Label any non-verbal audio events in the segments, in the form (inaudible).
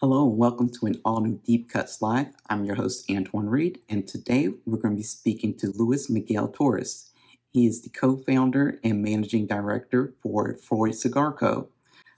Hello and welcome to an all new Deep Cuts Live. I'm your host, Antoine Reed, and today we're going to be speaking to Luis Miguel Torres. He is the co founder and managing director for Freud Cigar Co.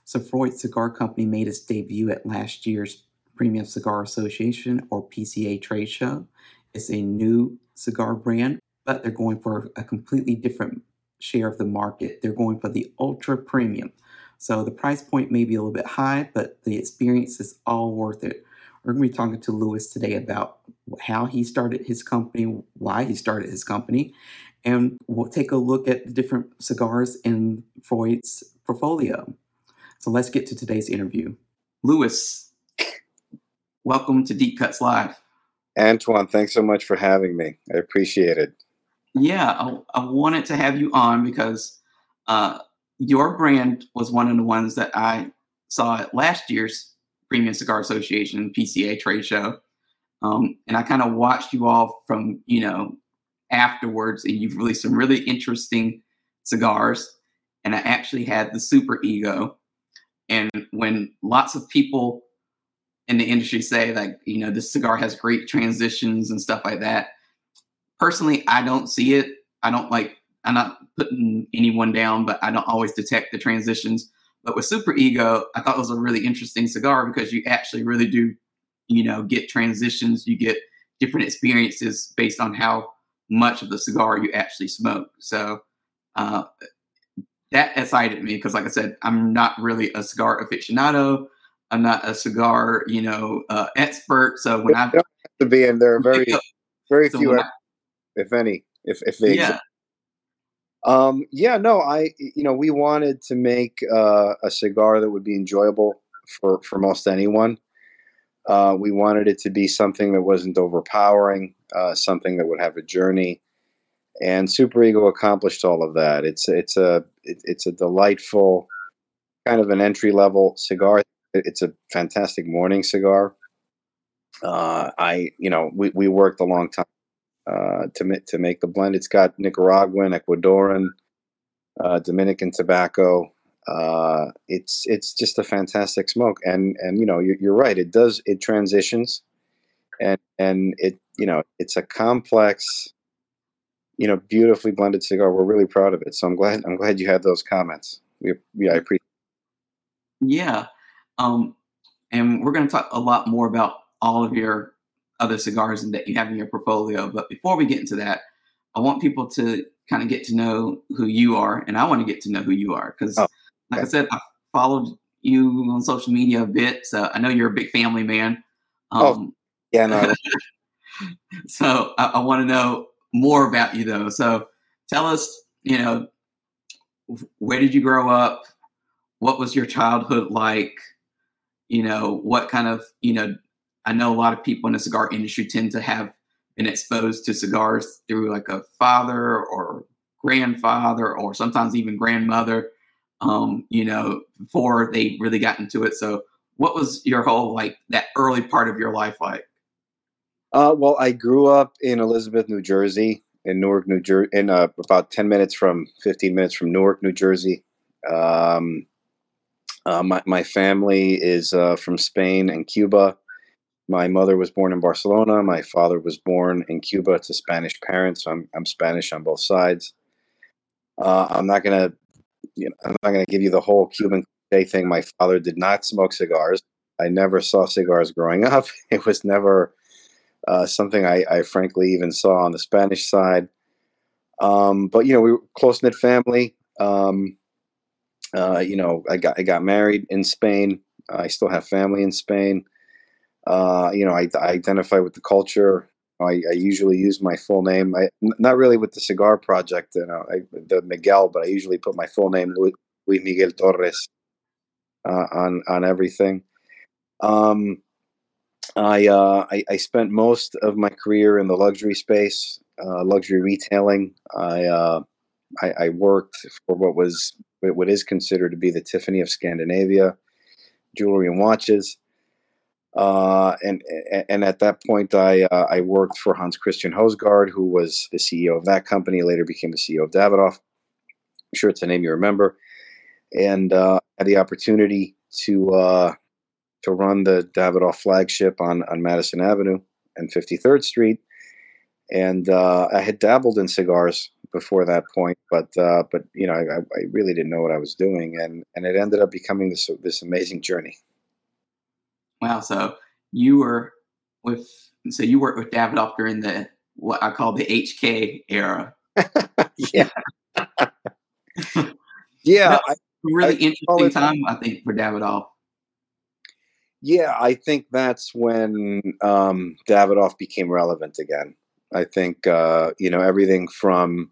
So, Freud Cigar Company made its debut at last year's Premium Cigar Association or PCA trade show. It's a new cigar brand, but they're going for a completely different share of the market. They're going for the ultra premium. So the price point may be a little bit high, but the experience is all worth it. We're going to be talking to Luis today about how he started his company, why he started his company, and we'll take a look at the different cigars in Freud's portfolio. So let's get to today's interview. Luis, welcome to Deep Cuts Live. Antoine, thanks so much for having me. I appreciate it. Yeah, I, I wanted to have you on because uh, your brand was one of the ones that I saw at last year's Premium Cigar Association PCA trade show. Um, and I kind of watched you all from, you know, afterwards, and you've released some really interesting cigars. And I actually had the Super Ego. And when lots of people in the industry say like, you know, this cigar has great transitions and stuff like that, personally, I don't see it. I don't like I'm not putting anyone down, but I don't always detect the transitions. But with Super Ego, I thought it was a really interesting cigar because you actually really do, you know, get transitions. You get different experiences based on how much of the cigar you actually smoke. So uh, that excited me because, like I said, I'm not really a cigar aficionado. I'm not a cigar, you know, uh, expert. So when I have to be, and there are very, (laughs) very so few, I, if any, if if they yeah. Exist. Um, yeah, no, I, you know, we wanted to make uh, a cigar that would be enjoyable for, for most anyone. Uh, we wanted it to be something that wasn't overpowering, uh, something that would have a journey. And Super Ego accomplished all of that. It's it's a it, it's a delightful kind of an entry level cigar. It's a fantastic morning cigar. Uh, I you know we, we worked a long time uh, to to make the blend. It's got Nicaraguan, Ecuadorian, uh, Dominican tobacco. Uh, it's it's just a fantastic smoke, and and you know you're, you're right. It does it transitions, and and it you know it's a complex, you know, beautifully blended cigar. We're really proud of it. So I'm glad I'm glad you had those comments. We yeah I appreciate. Yeah, um, and we're going to talk a lot more about all of your other cigars that you have in your portfolio. But before we get into that, I want people to kind of get to know who you are, and I want to get to know who you are because, oh, like I said, I followed you on social media a bit, so I know you're a big family man. Oh, um, oh, yeah, no. (laughs) so I, I want to know more about you, though. So tell us, you know, where did you grow up? What was your childhood like? You know, what kind of you know I know a lot of people in the cigar industry tend to have been exposed to cigars through like a father or grandfather or sometimes even grandmother, um, you know, before they really got into it. So, what was your whole like that early part of your life like? Uh, well, I grew up in Elizabeth, New Jersey, in Newark, New Jersey, in uh, about 10 minutes from 15 minutes from Newark, New Jersey. Um, uh, my, my family is uh, from Spain and Cuba. My mother was born in Barcelona. My father was born in Cuba to Spanish parents. So I'm, I'm Spanish on both sides. Uh, I'm not gonna, you know, I'm not gonna give you the whole Cuban thing. My father did not smoke cigars. I never saw cigars growing (laughs) up. It was never uh, something I, I, frankly even saw on the Spanish side. Um, but you know, we were close knit family. Um, uh, you know, I got I got married in Spain. I still have family in Spain. Uh, you know, I, I, identify with the culture. I, I, usually use my full name. I, not really with the cigar project, you know, the Miguel, but I usually put my full name, Luis, Miguel Torres, uh, on on everything. Um, I, uh, I, I spent most of my career in the luxury space, uh, luxury retailing. I, uh, I, I worked for what was what is considered to be the Tiffany of Scandinavia, jewelry and watches. Uh, and and at that point, I uh, I worked for Hans Christian Hoejsgaard, who was the CEO of that company. Later became the CEO of Davidoff. I'm sure it's a name you remember. And uh, had the opportunity to uh, to run the Davidoff flagship on on Madison Avenue and 53rd Street, and uh, I had dabbled in cigars before that point, but uh, but you know I, I, really didn't know what I was doing, and and it ended up becoming this this amazing journey. Wow! So you were with so you worked with Davidoff during the what I call the HK era. (laughs) yeah. yeah, I, really I interesting time I think for Davidoff. Yeah, I think that's when um, Davidoff became relevant again. I think uh, you know everything from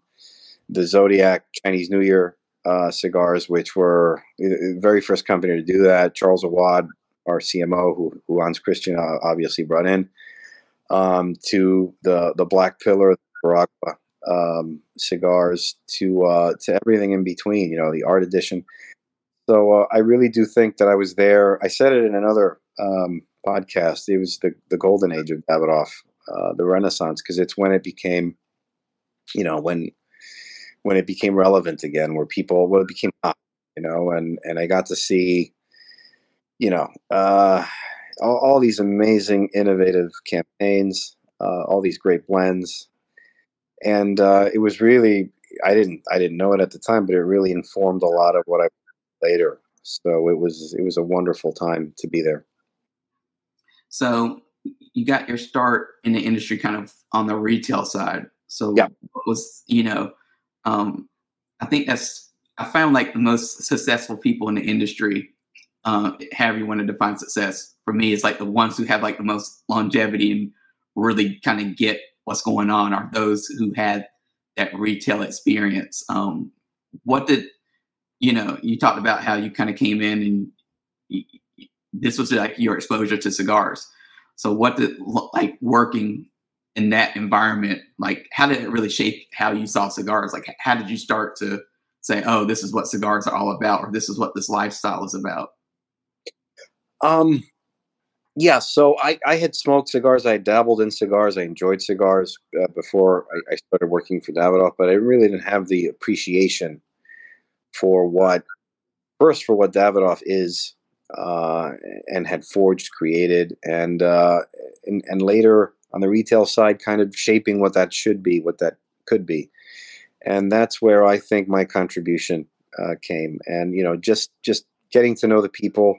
the Zodiac Chinese New Year uh, cigars, which were the very first company to do that. Charles Awad, our CMO, who, who Hans Christian uh, obviously brought in, um, to the the Black Pillar, Baragua um, cigars, to uh, to everything in between. You know, the Art Edition. So uh, I really do think that I was there. I said it in another um, podcast. It was the the golden age of Davidoff, uh, the Renaissance, because it's when it became, you know, when when it became relevant again, where people well, it became hot, you know, and and I got to see, you know, uh, all, all these amazing, innovative campaigns, uh, all these great blends, and uh, it was really I didn't I didn't know it at the time, but it really informed a lot of what I later. So it was it was a wonderful time to be there. So you got your start in the industry kind of on the retail side. So yeah. what was you know, um, I think that's I found like the most successful people in the industry, uh, however you want to define success. For me, it's like the ones who have like the most longevity and really kind of get what's going on are those who had that retail experience. Um, what did you know? You talked about how you kind of came in and this was like your exposure to cigars. So what did like working in that environment like how did it really shape how you saw cigars like how did you start to say oh this is what cigars are all about or this is what this lifestyle is about um yeah so i i had smoked cigars i dabbled in cigars i enjoyed cigars uh, before I, I, started working for davidoff but i really didn't have the appreciation for what first for what davidoff is uh, and had forged created and uh and, and later on the retail side, kind of shaping what that should be, what that could be. And that's where I think my contribution uh, came. And you know, just just getting to know the people.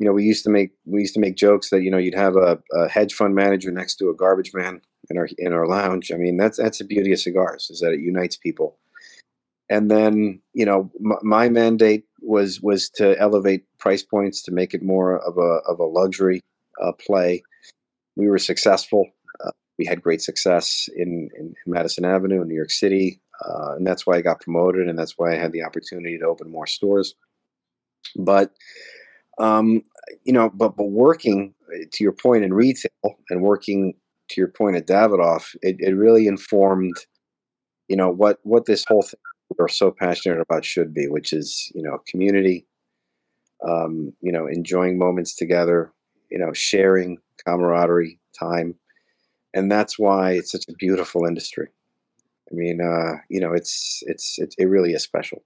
You know, we used to make we used to make jokes that you know you'd have a, a hedge fund manager next to a garbage man in our in our lounge. I mean, that's that's the beauty of cigars is that it unites people. And then you know, m- my mandate was was to elevate price points to make it more of a of a luxury uh, play we were successful. Uh, we had great success in, in, Madison Avenue in New York City, uh, and that's why I got promoted, and that's why I had the opportunity to open more stores. But um, you know, but but working uh, to your point in retail and working to your point at Davidoff, it, it really informed, you know, what what this whole thing we're so passionate about should be, which is you know community, um, you know, enjoying moments together, you know, sharing camaraderie, time, and that's why it's such a beautiful industry. I mean, uh, you know, it's it's it, it really is special.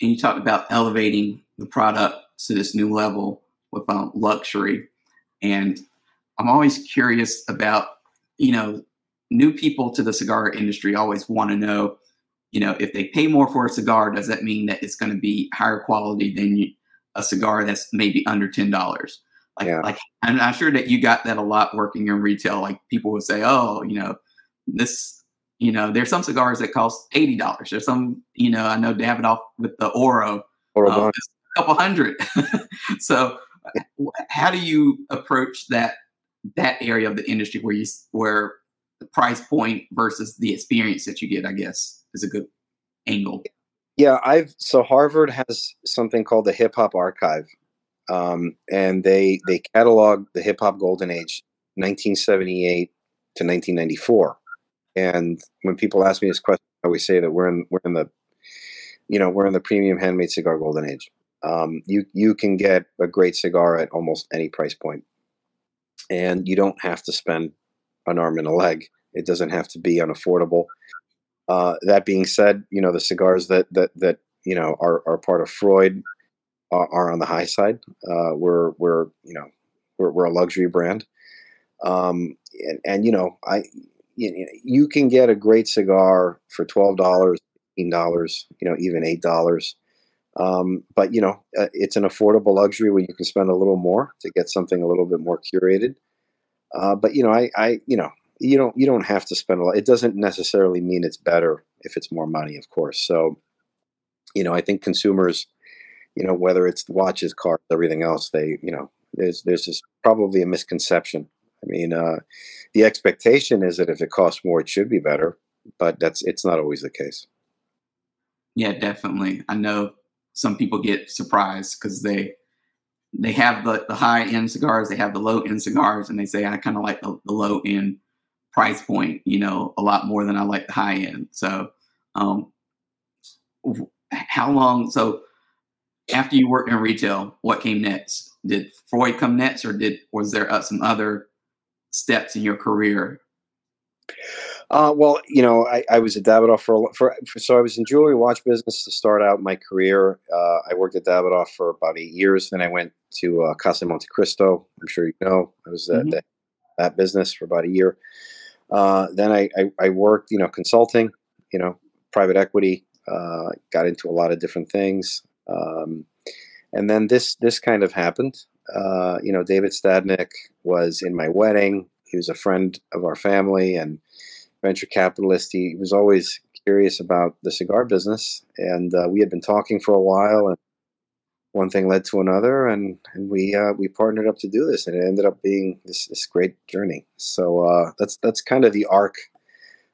And you talked about elevating the product to this new level with um, luxury, and I'm always curious about you know new people to the cigar industry always want to know you know if they pay more for a cigar does that mean that it's going to be higher quality than you, a cigar that's maybe under ten dollars like, yeah. like I'm not sure that you got that a lot working in retail. Like people would say, oh, you know, this, you know, there's some cigars that cost eighty dollars. There's some, you know, I know Davidoff with the Oro, Oro uh, couple hundred. (laughs) so, how do you approach that that area of the industry where you where the price point versus the experience that you get? I guess is a good angle. Yeah, I've so Harvard has something called the Hip Hop Archive, um, and they they catalog the hip hop golden age, 1978 to 1994. And when people ask me this question, I always say that we're in we're in the, you know, we're in the premium handmade cigar golden age. Um, you you can get a great cigar at almost any price point, and you don't have to spend an arm and a leg. It doesn't have to be unaffordable. Uh, that being said, you know the cigars that that that you know are, are part of Freud are, are on the high side. Uh, we're we're you know we're, we're a luxury brand, um, and, and you know I you, you can get a great cigar for twelve dollars, eighteen dollars, you know even eight dollars. Um, but you know, uh, it's an affordable luxury where you can spend a little more to get something a little bit more curated. Uh, but you know, I, I, you know, you don't, you don't have to spend a lot. It doesn't necessarily mean it's better if it's more money, of course. So, you know, I think consumers, you know, whether it's watches, cars, everything else, they, you know, there's, there's this probably a misconception. I mean, uh, the expectation is that if it costs more, it should be better, but that's, it's not always the case. Yeah, definitely. I know some people get surprised because they they have the, the high end cigars, they have the low end cigars, and they say I kind of like the, the, low end price point, you know, a lot more than I like the high end. So, um, how long? So, after you worked in retail, what came next? Did Freud come next, or did was there uh, some other steps in your career? Uh, well, you know, I, I was at Davidoff for, for, for, so I was in jewelry watch business to start out my career. Uh, I worked at Davidoff for about eight years. Then I went to uh, Casa Montecristo. I'm sure you know. I was at mm-hmm. that, that business for about a year. Uh, then I, I, I, worked, you know, consulting, you know, private equity. Uh, got into a lot of different things, um, and then this this kind of happened. Uh, you know, David Stadnick was in my wedding. He was a friend of our family, and venture capitalist. He was always curious about the cigar business, and uh, we had been talking for a while, and one thing led to another, and, and we uh, we partnered up to do this, and it ended up being this, this great journey. So uh, that's that's kind of the arc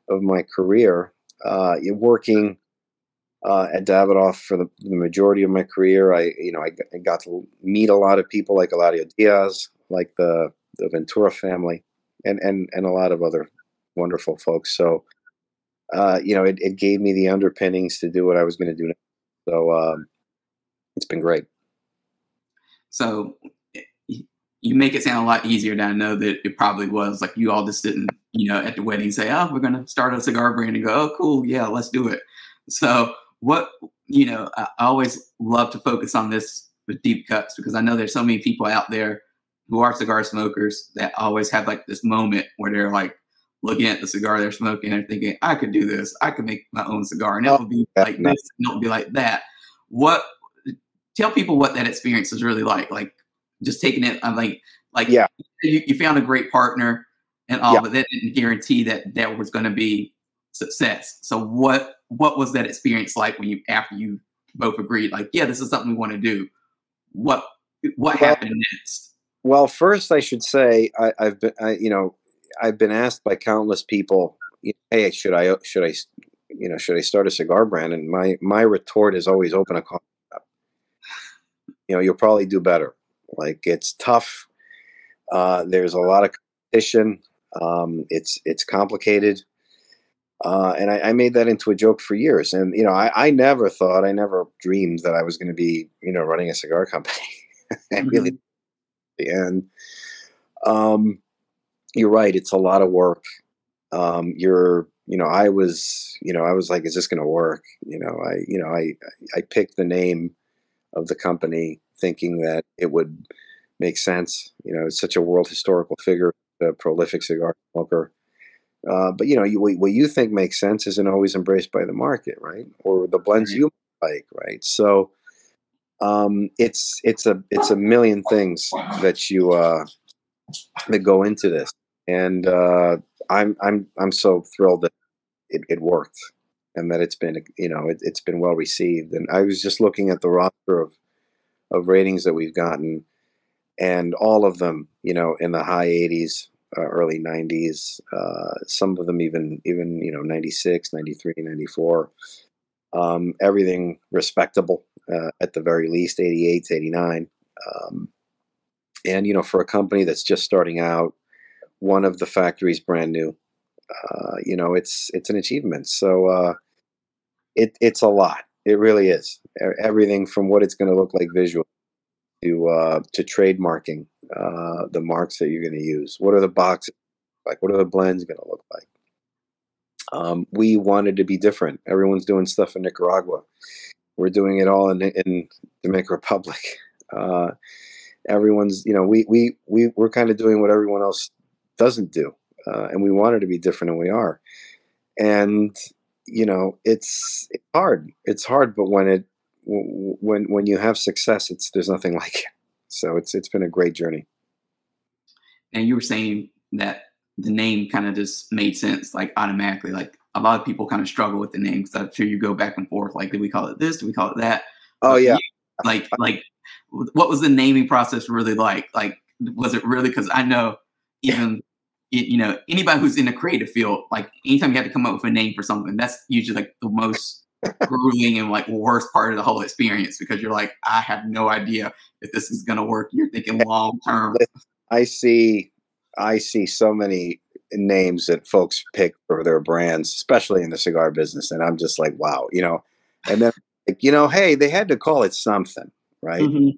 of my career. Uh, working uh, at Davidoff for the, the, majority of my career, I you know I, I got to meet a lot of people like Eladio Diaz, like the the Ventura family, and and and a lot of other wonderful folks. So, uh, you know, it, it, gave me the underpinnings to do what I was going to do. Next. So um, it's been great. So you make it sound a lot easier than I know that it probably was. Like you all just didn't, you know, at the wedding say, "Oh, we're going to start a cigar brand," and go, "Oh, cool, yeah, let's do it." So what you know, I always love to focus on this with deep cuts because I know there's so many people out there who are cigar smokers that always have like this moment where they're like, looking at the cigar they're smoking and thinking, I could do this. I could make my own cigar, and it oh, would be like this, and it would be like that. What? Tell people what that experience was really like. Like just taking it. I'm like, like yeah, you, you found a great partner and all, yeah. but that didn't guarantee that that was going to be success. So what what was that experience like when you after you both agreed? Like, yeah, this is something we want to do. What what well, happened next? Well, first I should say I, have been, I, you know, I've been asked by countless people, "Hey, should I should I you know should I start a cigar brand?" And my my retort is always, "Open a coffee shop." You know, you'll probably do better. Like it's tough. Uh, there's a lot of competition. Um, it's it's complicated. Uh, and I, I, made that into a joke for years. And you know, I, I never thought, I never dreamed that I was going to be, you know, running a cigar company. (laughs) I mm-hmm. really, and um, you're right. It's a lot of work. Um, you're, you know, I was, you know, I was like, is this going to work? You know, I, you know, I, I picked the name of the company thinking that it would make sense. You know, it's such a world historical figure, a prolific cigar smoker. Uh, but you know, you, what you think makes sense isn't always embraced by the market, right? Or the blends you like, right? So um, it's it's a it's a million things that you uh, that go into this and uh, I'm I'm I'm so thrilled that it, it, worked and that it's been you know it, has been well received. And I was just looking at the roster of of ratings that we've gotten, and all of them you know in the high 80s, uh, early 90s, uh, some of them even even you know 96, 93, 94. Um, everything respectable uh, at the very least, 88, 89. Um, and you know, for a company that's just starting out, one of the factories brand new. Uh, you know, it's it's an achievement. So uh, it it's a lot. It really is. Everything from what it's going to look like visually to uh, to trademarking uh, the marks that you're going to use. What are the boxes like? What are the blends going to look like? Um, we wanted to be different. Everyone's doing stuff in Nicaragua. We're doing it all in in Dominican Republic. Uh, everyone's, you know, we we we we're kind of doing what everyone else doesn't do, uh, and we want wanted to be different, and we are. And you know, it's, hard. It's hard, but when it when when you have success, it's there's nothing (laughs) like it. So it's it's been a great journey. And you were saying that the name kind of just made sense, like automatically. Like a lot of people kind of struggle with the name because I'm sure you go back and forth. Like, do we call it this? Do we call it that? Oh yeah. You, (laughs) like like, what was the naming process really like? Like, was it really? Because I know even you know anybody who's in the creative field, like anytime you have to come up with a name for something, that's usually like the most (laughs) grueling and like worst part of the whole experience because you're like, I have no idea if this is gonna work. You're thinking (laughs) long term. I see I see so many names that folks pick for their brands, especially in the cigar business, and I'm just like, wow, you know. And then, like, you know, hey, they had to call it something, right? Mm-hmm.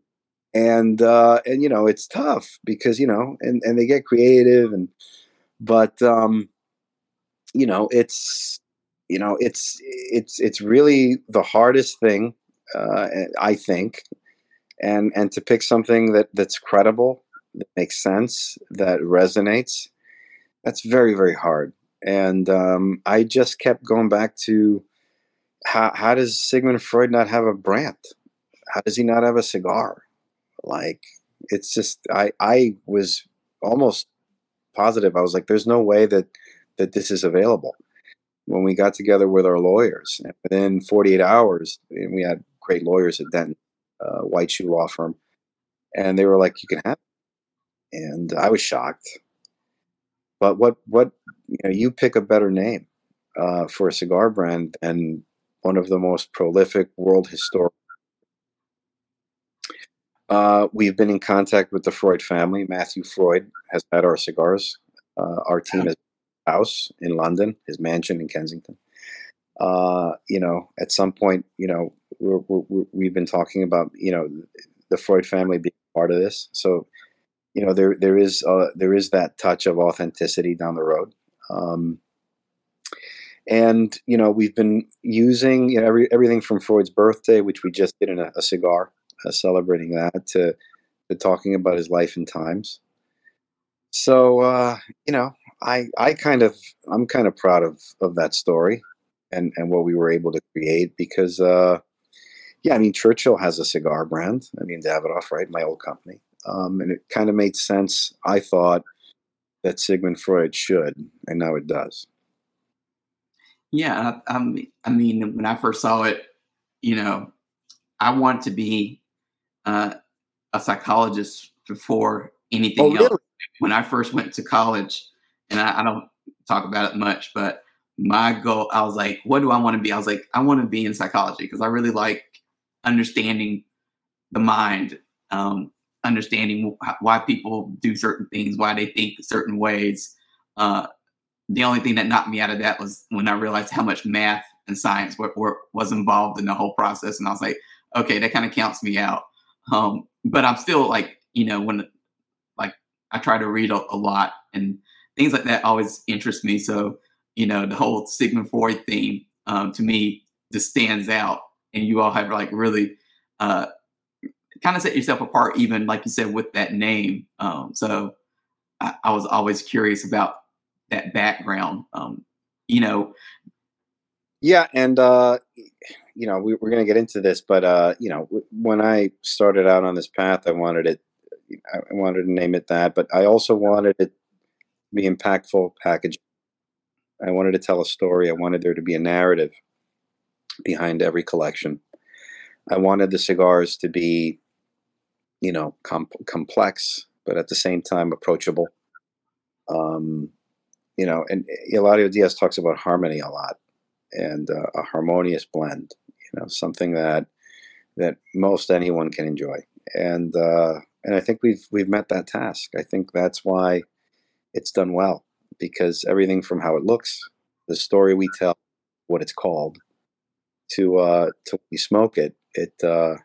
And uh, and you know, it's tough because you know, and and they get creative, and but um, you know, it's you know, it's it's it's really the hardest thing, uh, I think, and and to pick something that that's credible that makes sense, that resonates, that's very, very hard. And um, I just kept going back to how, how does Sigmund Freud not have a brand? How does he not have a cigar? Like, it's just, I, I was almost positive. I was like, there's no way that, that this is available. When we got together with our lawyers, and within 48 hours, and we had great lawyers at Denton, uh, White Shoe Law Firm, and they were like, you can have it and I was shocked. But what what you know, you pick a better name uh, for a cigar brand than one of the most prolific world historians. Uh, we've been in contact with the Freud family. Matthew Freud has had our cigars. Uh, our team is house in London, his mansion in Kensington. Uh, you know, at some point, you know, we have been talking about, you know, the Freud family being part of this. So you know there there is uh, there is that touch of authenticity down the road. Um, and you know we've been using you know every, everything from Freud's birthday, which we just did in a, a cigar, uh, celebrating that, to, to talking about his life and times. So uh, you know, I I kind of I'm kind of proud of of that story and and what we were able to create because uh, yeah, I mean Churchill has a cigar brand. I mean Davidoff, right? My old company. Um, and it kind of made sense, I thought, that Sigmund Freud should, and now it does. Yeah, I, I mean, when I first saw it, you know, I wanted to be uh, a psychologist before anything oh, really? else. When I first went to college, and I, I don't talk about it much, but my goal, I was like, what do I want to be? I was like, I want to be in psychology because I really like understanding the mind. Um, understanding why people do certain things, why they think certain ways. Uh, the only thing that knocked me out of that was when I realized how much math and science were, were, was involved in the whole process, and I was like, okay, that kind of counts me out. Um, but I'm still like, you know, when like I try to read a, a, lot and things like that always interest me. So, you know, the whole Sigmund Freud theme um, to me just stands out, and you all have like really uh, kind of set yourself apart, even like you said, with that name. Um, so I, I, was always curious about that background. Um, you know. Yeah, and uh, you know we, are going to get into this, but uh, you know when I started out on this path, I wanted it. I wanted to name it that, but I also wanted it to be impactful packaging. I wanted to tell a story. I wanted there to be a narrative behind every collection. I wanted the cigars to be you know, com- complex, but at the same time approachable. Um, you know, and Eladio Diaz talks about harmony a lot and uh, a harmonious blend. You know, something that that most anyone can enjoy, and uh, and I think we've we've met that task. I think that's why it's done well because everything from how it looks, the story we tell, what it's called, to uh, to we smoke it, it uh,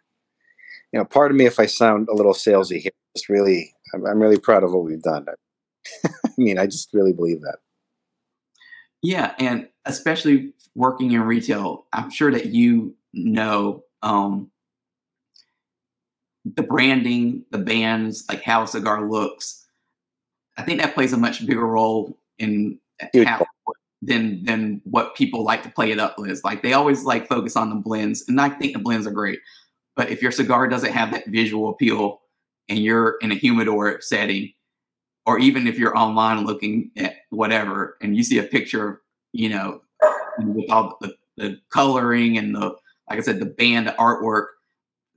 you know, pardon me if I sound a little salesy here. Just really, I'm, I'm really proud of what we've done. (laughs) I mean, I just really believe that. Yeah, and especially working in retail, I'm sure that you know um, the branding, the bands, like how a cigar looks. I think that plays a much bigger role in how than than what people like to play it up with. Like they always like focus on the blends, and I think the blends are great. But if your cigar doesn't have that visual appeal, and you're in a humidor setting, or even if you're online looking at whatever, and you see a picture, you know, with all the, the coloring and the like I said, the band artwork,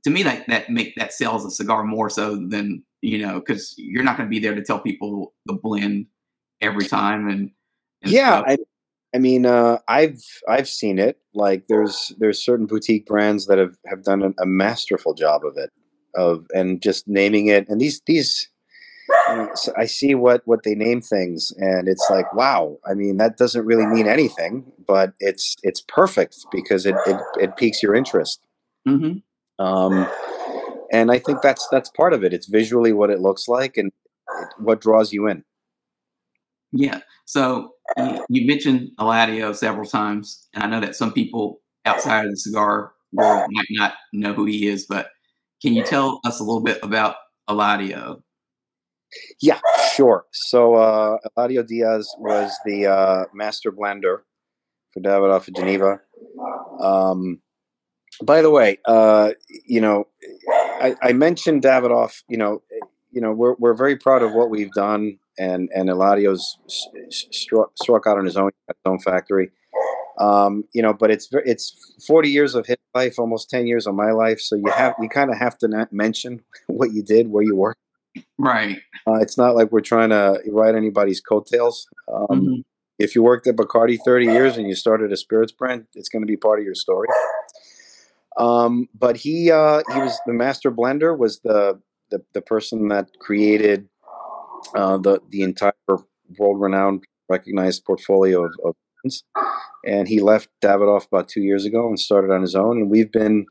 to me that that make that sells a cigar more so than you know because you're not going to be there to tell people the blend every time and, and yeah I, I mean uh, i've i've seen it. Like there's there's certain boutique brands that have have done a, a masterful job of it of and just naming it. And these these so I see what what they name things, and it's like, wow. I mean, that doesn't really mean anything, but it's it's perfect because it it, it piques your interest. Mm-hmm. Um, and I think that's that's part of it. It's visually what it looks like and what draws you in. Yeah. So you mentioned Eladio several times, and I know that some people outside of the cigar world might not know who he is, but can you tell us a little bit about Eladio? Yeah, sure. So uh, Eladio Diaz was the uh, master blender for Davidoff of Geneva. Um, by the way, uh, you know, I, I, mentioned Davidoff. You know, you know, we're we're very proud of what we've done, and and Eladio's struck, struck out on his own his own factory. Um, you know, but it's it's forty years of his life, almost ten years of my life. So you have you kind of have to mention (laughs) what you did, where you worked. Right. Uh, it's not like we're trying to ride anybody's coattails. Um, mm-hmm. If you worked at Bacardi 30 years and you started a spirits brand, it's going to be part of your story. Um, but he uh, he was the master blender. Was the the, the person that created uh, the the entire world renowned recognized portfolio of, of and he left Davidoff about two years ago and started on his own. And we've been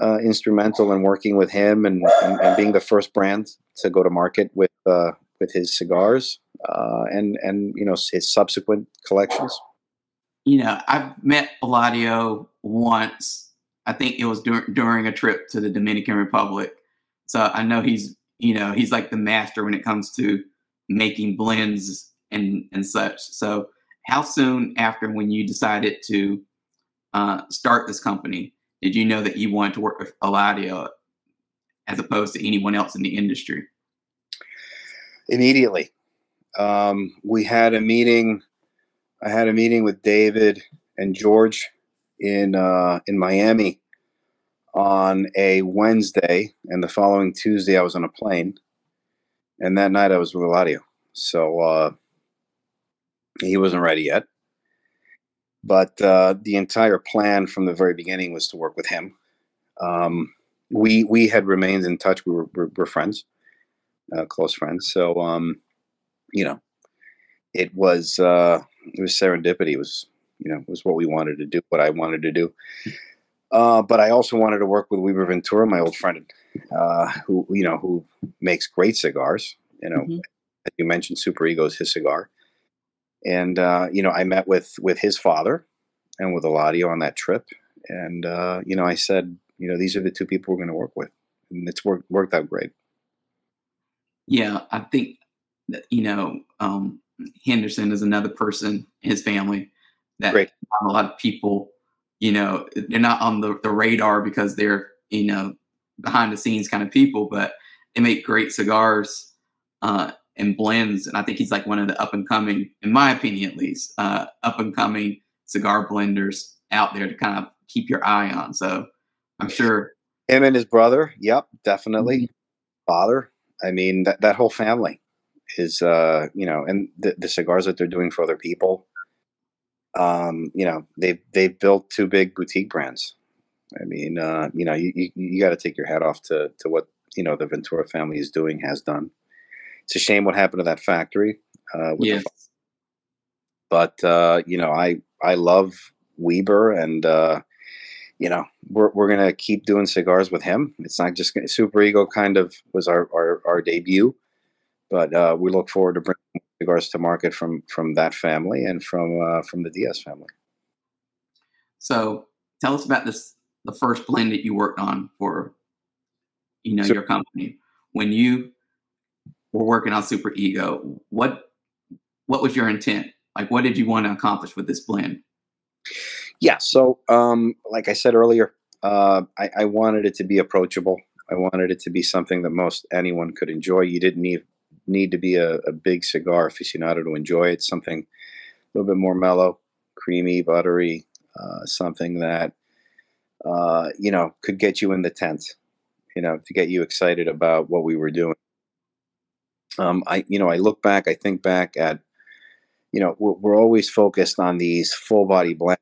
uh, instrumental in working with him and, and, and, being the first brand to go to market with uh, with his cigars uh, and and you know his subsequent collections. You know, I've met Eladio once. I think it was dur- during a trip to the Dominican Republic. So I know he's you know he's like the master when it comes to making blends and and such. So how soon after when you decided to uh, start this company did you know that you wanted to work with Eladio as opposed to anyone else in the industry? Immediately. Um, we had a meeting. I had a meeting with David and George in uh, in Miami on a Wednesday, and the following Tuesday I was on a plane, and that night I was with Eladio. So uh, he wasn't ready yet. But uh, the entire plan from the very beginning was to work with him. Um, we we had remained in touch. We were, were, were friends, uh, close friends. So um, you know, it was uh, it was serendipity. It was you know it was what we wanted to do, what I wanted to do. Uh, but I also wanted to work with Weber Ventura, my old friend, uh, who you know who makes great cigars. You know, mm-hmm. you mentioned Super Ego is his cigar and uh, you know I met with with his father and with Eladio on that trip, and uh, you know I said, you know, these are the two people we're going to work with, and it's worked worked out great. Yeah, I think that, you know um, Henderson is another person, his family that great. a lot of people, you know, they're not on the, the radar because they're you know behind the scenes kind of people, but they make great cigars. Uh, and blends. And I think he's like one of the up and coming, in my opinion at least, uh, up and coming cigar blenders out there to kind of keep your eye on. So I'm sure him and his brother, yep, definitely. Mm-hmm. Father, I mean that that whole family is, uh, you know, and the, the cigars that they're doing for other people. Um, you know, they've they've built two big boutique brands. I mean, uh, you know, you, you, you got to take your hat off to to what you know the Ventura family is doing, has done. It's a shame what happened to that factory. Uh, yes. but uh, you know, I I love Weber, and uh, you know, we're we're gonna keep doing cigars with him. It's not just gonna, Super Ego kind of was our our, our debut, but uh, we look forward to bringing cigars to market from from that family and from uh, from the Diaz family. So, tell us about this the first blend that you worked on for you know So- your company when you were working on Super Ego. What what was your intent? Like, what did you want to accomplish with this blend? Yeah. So, um, like I said earlier, uh, I, I wanted it to be approachable. I wanted it to be something that most anyone could enjoy. You didn't need need to be a, a big cigar aficionado to enjoy it. Something a little bit more mellow, creamy, buttery. Uh, something that uh, you know could get you in the tent. You know, to get you excited about what we were doing. Um, I, you know, I look back. I think back at, you know, we're, we're always focused on these full body blends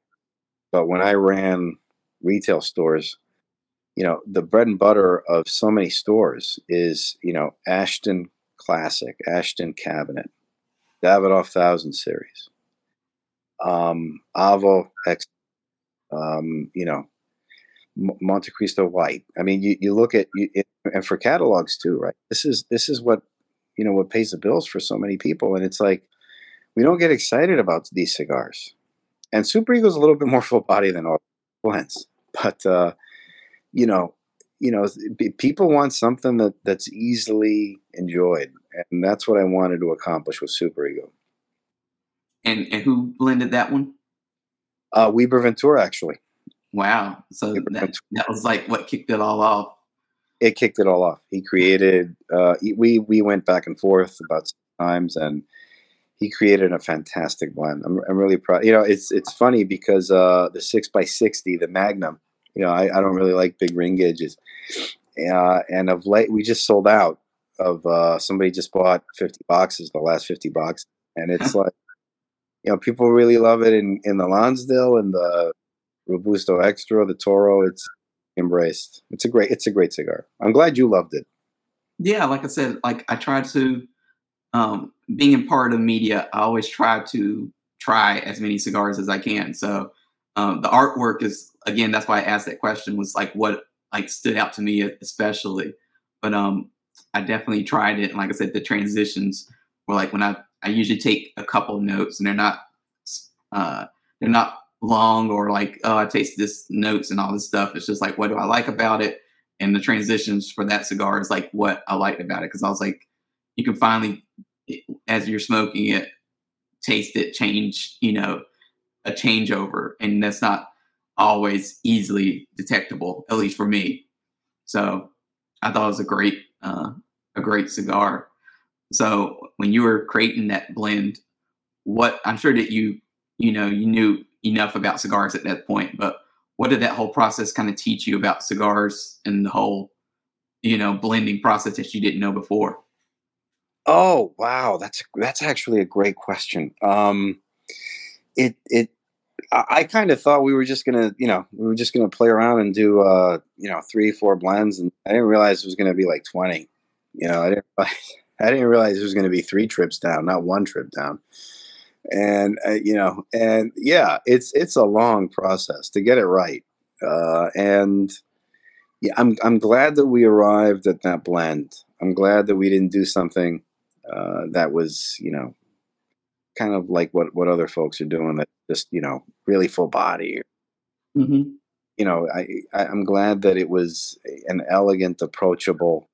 but when I ran retail stores, you know, the bread and butter of so many stores is, you know, Ashton Classic, Ashton Cabinet, Davidoff Thousand Series, um, Avo X, um, you know, Montecristo White. I mean, you, you look at, you, it, and for catalogs too, right? This is this is what you know what pays the bills for so many people, and it's like we don't get excited about these cigars and Super Ego's a little bit more (laughs) full body than all blends, but uh, you know, you know, people want something that that's easily enjoyed, and that's what I wanted to accomplish with Super Ego. And and who blended that one? Uh, Weber Ventura actually, Wow. So that, that was like what kicked it all off. It kicked it all off. He created. Uh, we we went back and forth about times, and he created a fantastic blend. I'm, I'm really proud. You know, it's it's funny because uh, the six by sixty, the Magnum. You know, I, I don't really like big ring gauges, uh, and of late we just sold out of. Uh, somebody just bought fifty boxes, the last fifty boxes, and it's like, you know, people really love it in in the Lonsdale and the Robusto Extra, the Toro. It's embraced. It's a great. It's a great cigar. I'm glad you loved it. Yeah, like I said, like I try to um being in part of media, I always try to try as many cigars as I can. So um the artwork is again, that's why I asked that question was like what like stood out to me especially. But um I definitely tried it and like I said, the transitions were like when I I usually take a couple notes and they're not uh they're not long or like, oh I taste this notes and all this stuff. It's just like what do I like about it? and the transitions for that cigar is like what I liked about it because I was like, you can finally, as you're smoking it, taste it change, you know, a changeover, and that's not always easily detectable, at least for me. So I thought it was a great, uh, a great cigar. So when you were creating that blend, what I'm sure that you, you know, you knew enough about cigars at that point, but what did that whole process kind of teach you about cigars and the whole you know blending process that you didn't know before Oh wow, that's that's actually a great question. Um, it it I, kind of thought we were just gonna you know we were just gonna play around and do uh you know three four blends, and I didn't realize it was gonna be like twenty. You know, I didn't (laughs) I didn't realize it was gonna be three trips down, not one trip down. And uh, you know, and yeah, it's it's a long process to get it right. Uh, and yeah, I'm I'm glad that we arrived at that blend. I'm glad that we didn't do something uh, that was, you know, kind of like what what other folks are doing that just, you know, really full body. mm-hmm. You know, I, I I'm glad that it was an elegant, approachable,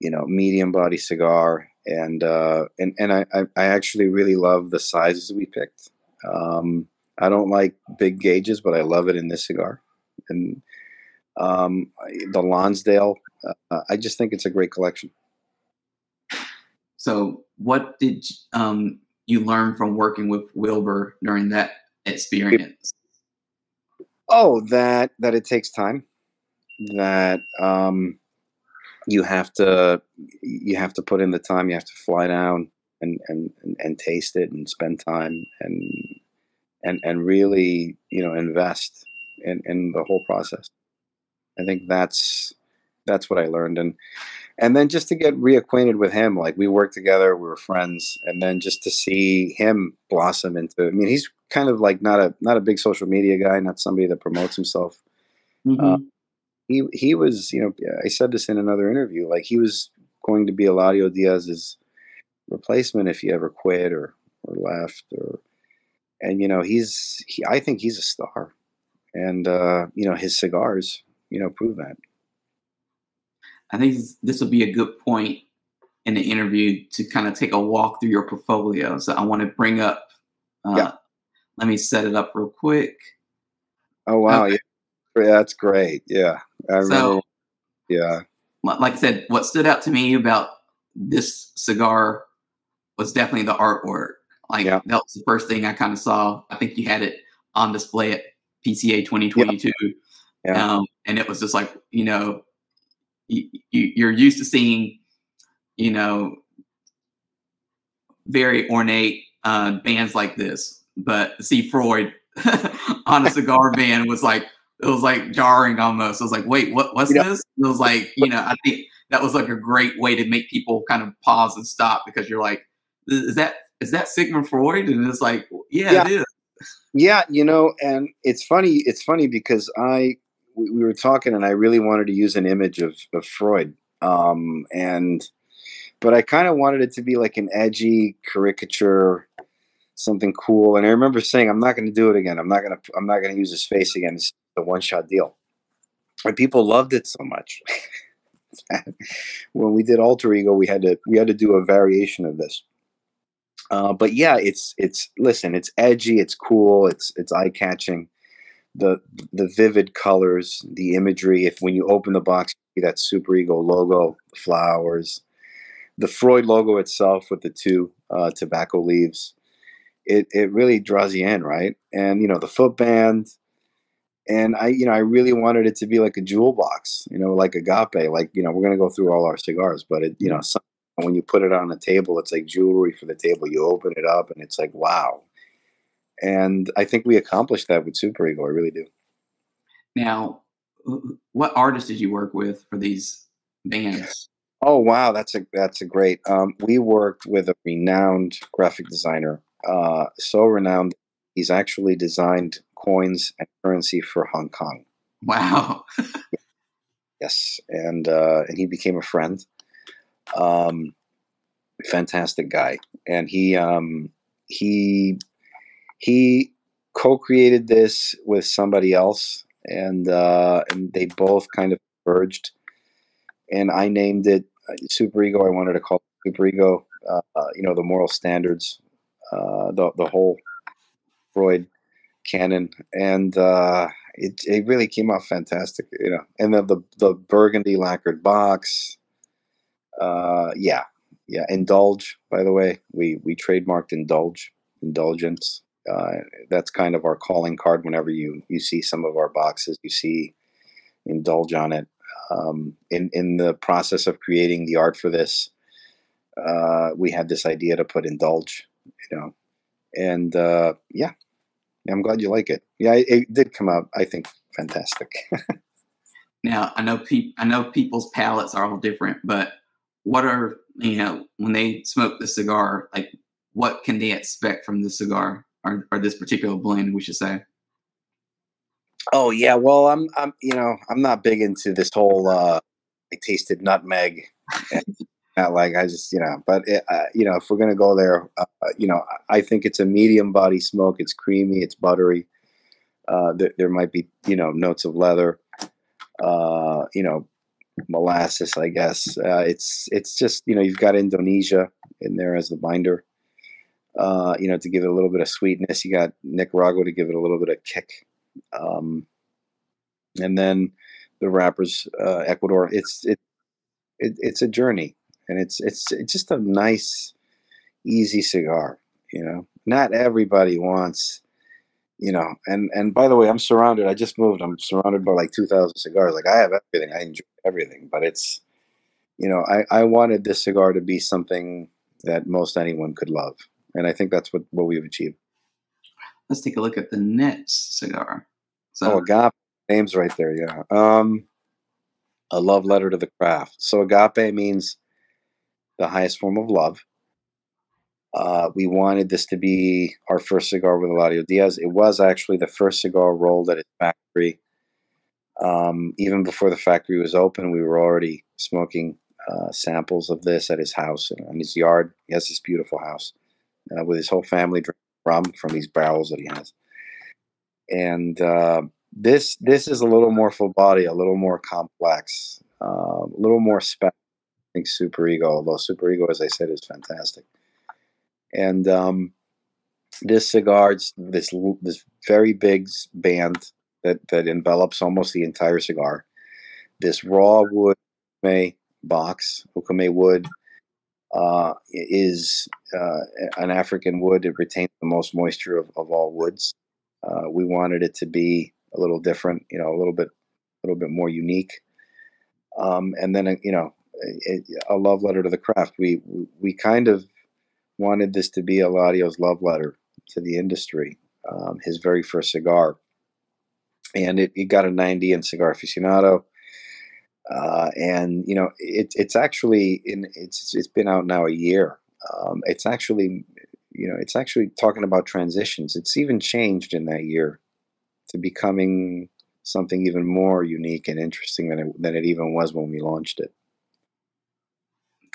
you know, medium body cigar, and uh, and and I I actually really love the sizes we picked. Um, I don't like big gauges, but I love it in this cigar, and um, the Lonsdale. Uh, I just think it's a great collection. so what did um, you learn from working with Weber during that experience Oh, that that it takes time. That um, you have to you have to put in the time. You have to fly down and and and, taste it and spend time and and and really you know invest in in the whole process. I think that's that's what I learned and and then just to get reacquainted with him like we worked together we were friends and then just to see him blossom into i mean he's kind of like not a not a big social media guy not somebody that promotes himself Mhm. He he was you know i said this in another interview like he was going to be eladio diaz's replacement if he ever quit or or left or and you know he's he, i think he's a star and uh, you know his cigars, you know, prove that. I think this will be a good point in the interview to kind of take a walk through your portfolio. So I want to bring up. Uh, yeah. Let me set it up real quick. Oh wow! Okay. Yeah, that's great. Yeah, I remember. So, yeah. Like I said, what stood out to me about this cigar was definitely the artwork. Like yeah. that was the first thing I kind of saw. I think you had it on display at PCA 2022. Yeah. yeah. Um, and it was just like, you know, you, you're used to seeing, you know, very ornate uh, bands like this, but see Freud (laughs) on a cigar (laughs) band was like, it was like jarring almost. I was like, wait, what, what's yeah. this? It was like, you know, I think that was like a great way to make people kind of pause and stop because you're like, is that is that Sigmund Freud? And it's like, yeah, yeah. it is. Yeah, you know, and it's funny. It's funny because I we, we were talking, and I really wanted to use an image of of Freud, um, and but I kind of wanted it to be like an edgy caricature, something cool. And I remember saying, "I'm not going to do it again. I'm not going to. I'm not going to use his face again. It's a one shot deal." And people loved it so much. (laughs) when we did alter ego, we had to we had to do a variation of this. Uh, but yeah, it's it's listen, it's edgy, it's cool, it's it's eye catching. The the vivid colors, the imagery. If when you open the box, you see that Super Ego logo, flowers, the Freud logo itself with the two uh, tobacco leaves, it it really draws you in, right? And you know the foot band, and I you know I really wanted it to be like a jewel box, you know, like agape. Like you know we're gonna go through all our cigars, but it you know some when you put it on the table, it's like jewelry for the table. You open it up and it's like, wow. And I think we accomplished that with Super Ego. I really do. Now, what artists did you work with for these bands? Oh wow, that's a that's a great. Um, we worked with a renowned graphic designer, uh, so renowned he's actually designed coins and currency for Hong Kong. Wow. yes, and uh, and he became a friend. Um, fantastic guy, and he um, he he co-created this with somebody else, and uh, and they both kind of merged. And I named it uh, Super Ego. I wanted to call it Super Ego. Uh, uh, you know, the moral standards, uh, the the whole Freud canon, and uh, it it really came out fantastic. You know, and the the, the burgundy lacquered box, uh, yeah, yeah. Indulge, by the way, we we trademarked indulge, indulgence. Uh, that's kind of our calling card. Whenever you you see some of our boxes, you see indulge on it. Um, in in the process of creating the art for this, uh, we had this idea to put indulge, you know, and uh, yeah, I'm glad you like it. Yeah, it, it did come out, I think, fantastic. (laughs) now I know pe- I know people's palates are all different, but what are you know when they smoke the cigar like what can they expect from the cigar or, or this particular blend we should say oh yeah well i'm i'm you know i'm not big into this whole uh i tasted nutmeg like i just you know but it, uh, you know if we're gonna go there uh, you know i think it's a medium body smoke it's creamy it's buttery uh there, there might be you know notes of leather uh you know molasses, I guess. Uh, it's it's just you know you've got Indonesia in there as the binder, uh, you know, to give it a little bit of sweetness. You got Nicaragua to give it a little bit of kick, um, and then the wrappers, uh, Ecuador. It's it, it it's a journey, and it's it's it's just a nice, easy cigar. You know, not everybody wants you know and and by the way i'm surrounded i just moved i'm surrounded by like 2000 cigars like i have everything i enjoy everything but it's you know i i wanted this cigar to be something that most anyone could love and i think that's what what we've achieved. Let's take a look at the next cigar. So oh agape name's right there yeah. Um a love letter to the craft. So agape means the highest form of love uh, we wanted this to be our first cigar with Eladio Diaz. It was actually the first cigar rolled at his factory. Um, even before the factory was open, we were already smoking uh, samples of this at his house and in his yard. He has this beautiful house uh, with his whole family drinking rum from these barrels that he has. And uh, This this is a little more full body, a little more complex, uh, a little more special. Think Super Ego, although Super Ego, as I said, is fantastic. And um, this cigar, this this very big band that that envelops almost the entire cigar. This raw wood may box, Okoume wood, uh, is uh, an African wood. It retains the most moisture of, of all woods. Uh, we wanted it to be a little different, you know, a little bit, a little bit more unique. Um, and then, uh, you know, a love letter to the craft. We we kind of wanted this to be Eladio's love letter to the industry. Um, his very first cigar, and it, it got a 90 in Cigar Aficionado. Uh, and you know it, it's actually in it's it's been out now a year. Um, it's actually you know it's actually talking about transitions. It's even changed in that year to becoming something even more unique and interesting than it, than it even was when we launched it.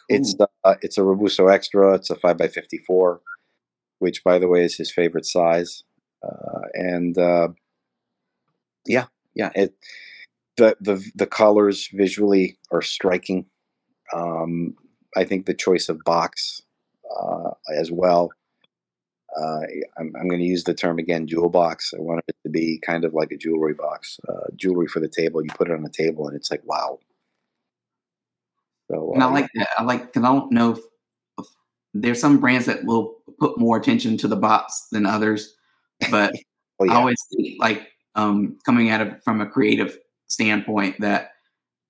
It's uh, it's a Robusto Extra. It's a five by fifty four, which by the way is his favorite size. Uh, and uh, yeah, yeah, it the the the colors visually are striking. Um, I think the choice of box uh, as well. Uh, I'm, I'm going to use the term again, jewel box. I wanted it to be kind of like a jewelry box, uh, jewelry for the table. You put it on the table, and it's like wow. So, and I like that. I like because I don't know if, if, there's some brands that will put more attention to the box than others, but (laughs) oh, yeah. I always think like um, coming at it from a creative standpoint that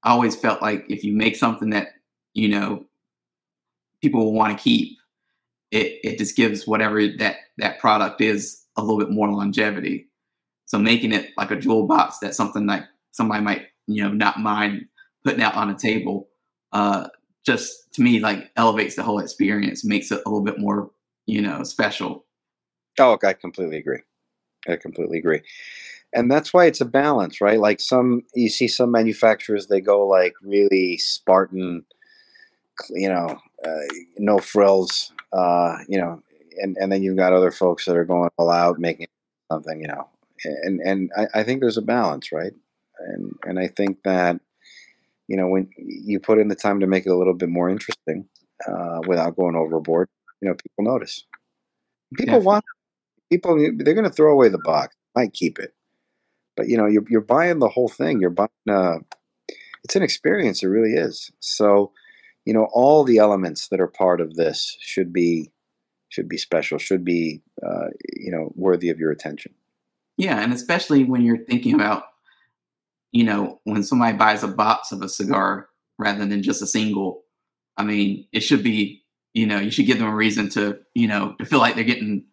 I always felt like if you make something that you know people will want to keep, it it just gives whatever that that product is a little bit more longevity. So making it like a jewel box, that's something like somebody might you know not mind putting out on a table. Uh, just to me, like elevates the whole experience, makes it a little bit more you know special. Oh, I completely agree. I completely agree and that's why it's a balance right like some you see some manufacturers they go like really spartan you know uh, no frills uh, you know and and then you've got other folks that are going all out making something you know and and I, I think there's a balance right and and i think that you know when you put in the time to make it a little bit more interesting uh, without going overboard you know people notice. People want people they're going to throw away the box might keep it. But you know you're, you're buying the whole thing you're buying uh, it's an experience it really is. So you know all the elements that are part of this should be should be special should be uh, you know worthy of your attention. Yeah and especially when you're thinking about you know when somebody buys a box of a cigar rather than just a single i mean it should be you know you should give them a reason to you know to feel like they're getting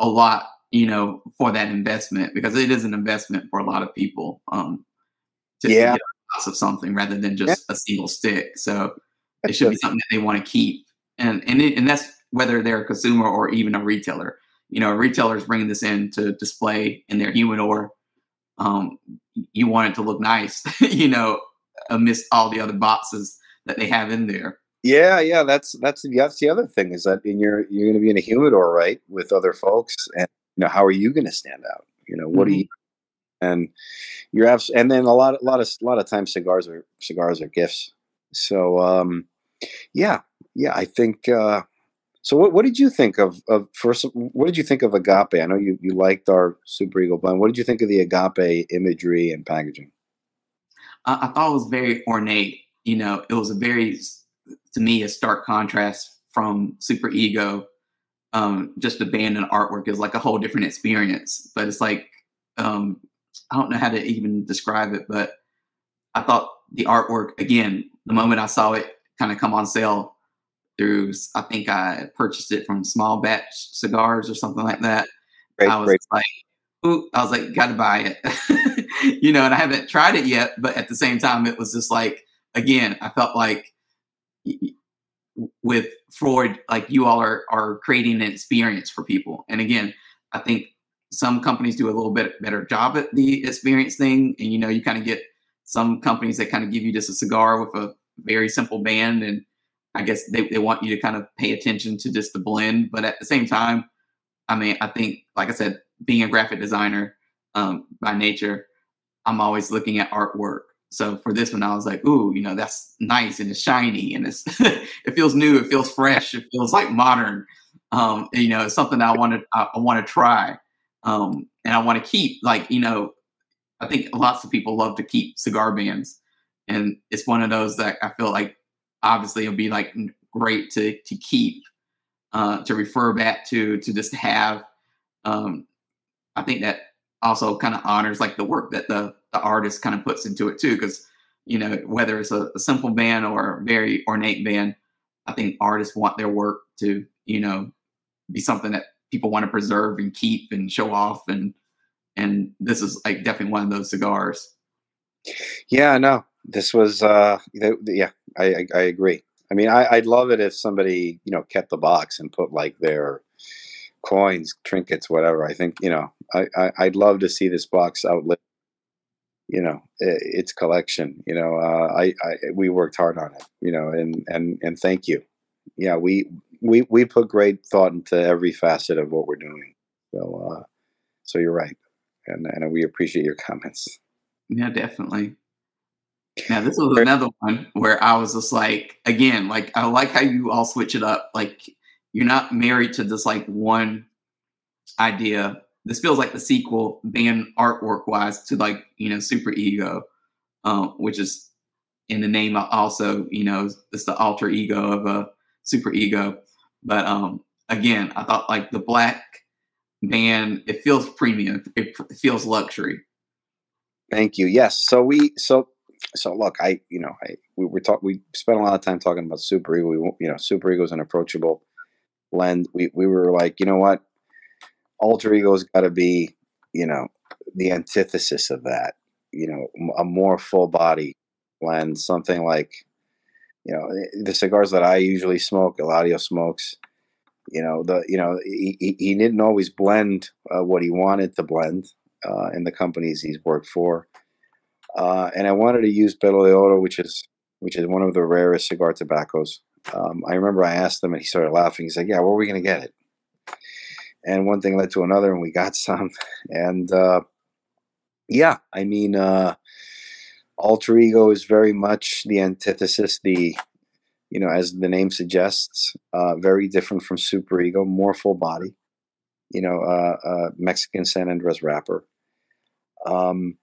a lot you know, for that investment because it is an investment for a lot of people. Um, to, yeah. To of something rather than just yeah. a single stick. So it should be something that they want to keep, and and it, and that's whether they're a consumer or even a retailer. You know, a retailer is bringing this in to display in their humidor. Um, you want it to look nice, (laughs) you know, amidst all the other boxes that they have in there. Yeah, yeah, that's that's that's the other thing is that in your you're going to be in a humidor, right, with other folks, and you know, how are you going to stand out? You know, what mm-hmm. do you? And you're abs- and then a lot, a lot of, a lot of times cigars are cigars are gifts. So, um, yeah, yeah, I think. Uh, so, what, what did you think of, of first? What did you think of Agape? I know you, you liked our Super Ego blend. What did you think of the Agape imagery and packaging? I, I thought it was very ornate. You know, it was a very, to me, a stark contrast from Super Ego um, just the band and artwork is like a whole different experience. But it's like um, I don't know how to even describe it, but I thought the artwork again. The moment I saw it kind of come on sale through, I think I purchased it from Small Batch Cigars or something like that. Great, I was great. like, ooh, I was like, got to buy it, (laughs) you know. And I haven't tried it yet, but at the same time, it was just like, again, I felt like with Freud, like you all are are creating an experience for people. And again, I think some companies do a little bit better job at the experience thing. And you know, you kind of get some companies that kind of give you just a cigar with a very simple band and I guess they, they want you to kind of pay attention to just the blend. But at the same time, I mean, I think, like I said, being a graphic designer um, by nature, I'm always looking at artwork. So for this one, I was like, ooh, you know, that's nice and it's shiny and it's (laughs) it feels new, it feels fresh, it feels like modern. Um, you know, it's something I want to I, I want to try, um, and I want to keep. Like, you know, I think lots of people love to keep cigar bands, and it's one of those that I feel like obviously it'll be like great to to keep, uh, to refer back to, to just have. Um, I think that also kind of honors like the work that the the artist kind of puts into it too because you know whether it's a, a, simple band or a very ornate band i think artists want their work to you know be something that people want to preserve and keep and show off and and this is like definitely one of those cigars yeah no this was uh yeah i i, I agree i mean I, i'd love it if somebody you know kept the box and put like their coins, trinkets, whatever. I think you know I, I would love to see this box outlive you know its collection. You know uh, I, I we worked hard on it. You know and and and thank you. Yeah, we we we put great thought into every facet of what we're doing. So uh, so you're right, and and we appreciate your comments. Yeah, definitely. Yeah, this was another one where I was just like, again, like I like how you all switch it up. Like you're not married to this like one idea. This feels like the sequel, band artwork wise, to like you know Super Ego, um, which is in the name also you know it's the alter ego of a Super Ego. But um, again, I thought like the black band, it feels premium. It, it feels luxury. Thank you. Yes. So we so so look, I you know I we were talk we spent a lot of time talking about Super Ego. We you know Super Ego is unapproachable lend we, we were like you know what? Alter ego's got to be you know the antithesis of that you know a more full body blend something like you know eh, the cigars that i usually smoke eladio smokes you know the you know he, he didn't always blend uh, what he wanted to blend uh, in the companies he's worked for uh, and i wanted to use pelo de oro which is which is one of the rarest cigar tobaccos um, I remember I asked him and he started laughing. He's like, Yeah, where are we going to get it? And one thing led to another, and we got (laughs) some. And uh, yeah, I mean, uh, alter ego is very much the antithesis, the you know, as the name suggests, uh, very different from super ego, more full body. You know, uh, uh, Mexican San Andres wrapper. Um,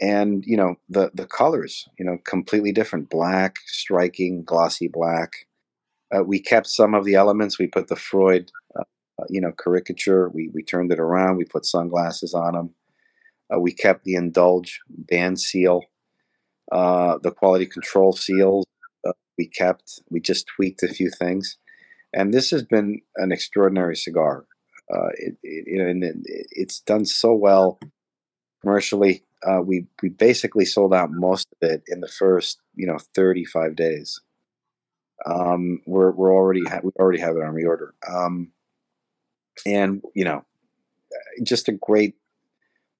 and you know the the colors, you know, completely different. Black, striking, glossy black. Uh, we kept some of the elements. We put the Freud, uh, uh, you know, caricature. We we turned it around. We put sunglasses on them. Uh, we kept the indulge band seal, uh, the quality control seals. Uh, we kept. We just tweaked a few things, and this has been an extraordinary cigar. It, it, and it, it's done so well commercially. We we basically sold out most of it in the first you know 35 days um, we're we're already ha- we already have it on reorder. Um, and you know, just a great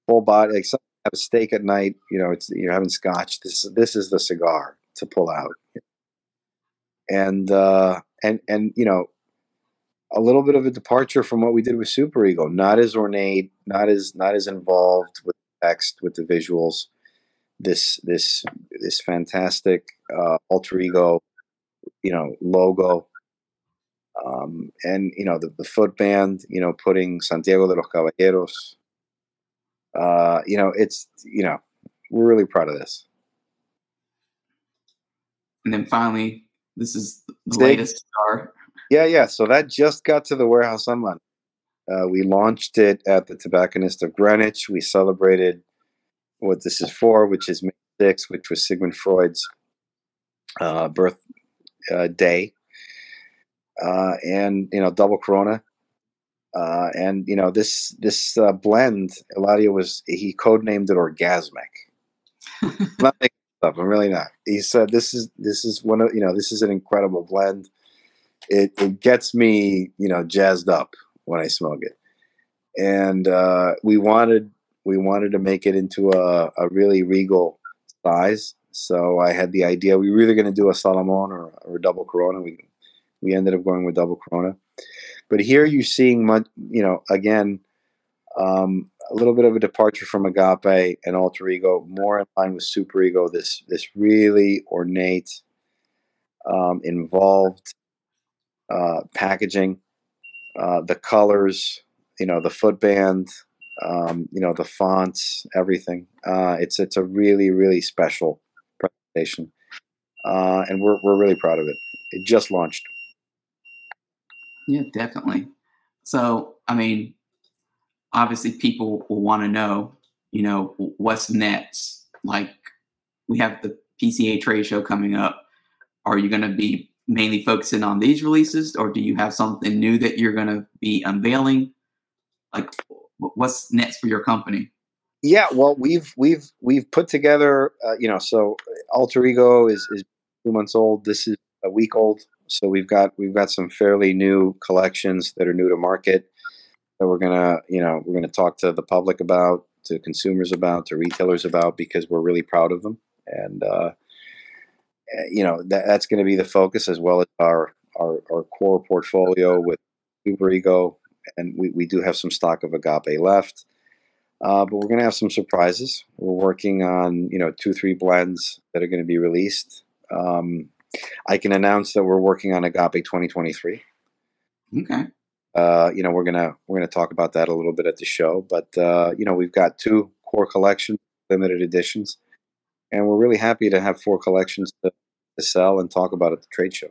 full body. Like some have a steak at night. You know, it's you're having scotch. This this is the cigar to pull out. And uh, and and you know, a little bit of a departure from what we did with Super Ego. Not as ornate, not as not as involved with text, with the visuals. This this this fantastic uh, alter ego you know, logo. Um, and you know the, the foot band, you know, putting Santiago de los Caballeros. Uh, you know, it's you know, we're really proud of this. And then finally, this is the they, latest star. Yeah, yeah. So that just got to the warehouse on Monday. Uh, we launched it at the Tobacconist of Greenwich. We celebrated what this is for, which is May 6, which was Sigmund Freud's uh, birth uh, day, uh, and you know double Corona, uh, and you know this this uh, blend. Eladio was he codenamed it orgasmic. (laughs) not making up. I'm really not. He said this is this is one of you know this is an incredible blend. It it gets me you know jazzed up when I smoke it, and uh, we wanted we wanted to make it into a, a really regal size so I had the idea we were either going to do a Salomon or, or a double Corona. We we ended up going with double Corona. But here you're seeing much, you know, again, Um, a little bit of a departure from Agape and Alter Ego, more in line with Super Ego. This this really ornate, um, involved uh, packaging, uh, the colors, you know, the footband, um, you know, the fonts, everything. Uh, it's it's a really really special presentation, uh, and we're we're really proud of it. It just launched. Yeah, definitely. So, I mean, obviously, people will want to know, you know, what's next. Like, we have the PCA trade show coming up. Are you going to be mainly focusing on these releases, or do you have something new that you're going to be unveiling? Like, what's next for your company? Yeah, well, we've we've we've put together, uh, you know, so Alter Ego is is two months old. This is a week old. So we've got we've got some fairly new collections that are new to market that we're gonna you know we're gonna talk to the public about, to consumers about, to retailers about because we're really proud of them and uh, you know that, that's going to be the focus as well as our our, our core portfolio with Super Ego and we, we do have some stock of agape left. Uh, but we're going to have some surprises. We're working on you know two three blends that are going to be released. Um, I can announce that we're working on Agape 2023. Okay. Uh, you know, we're gonna we're gonna talk about that a little bit at the show, but uh, you know, we've got two core collections, limited editions, and we're really happy to have four collections to, to sell and talk about at the trade show.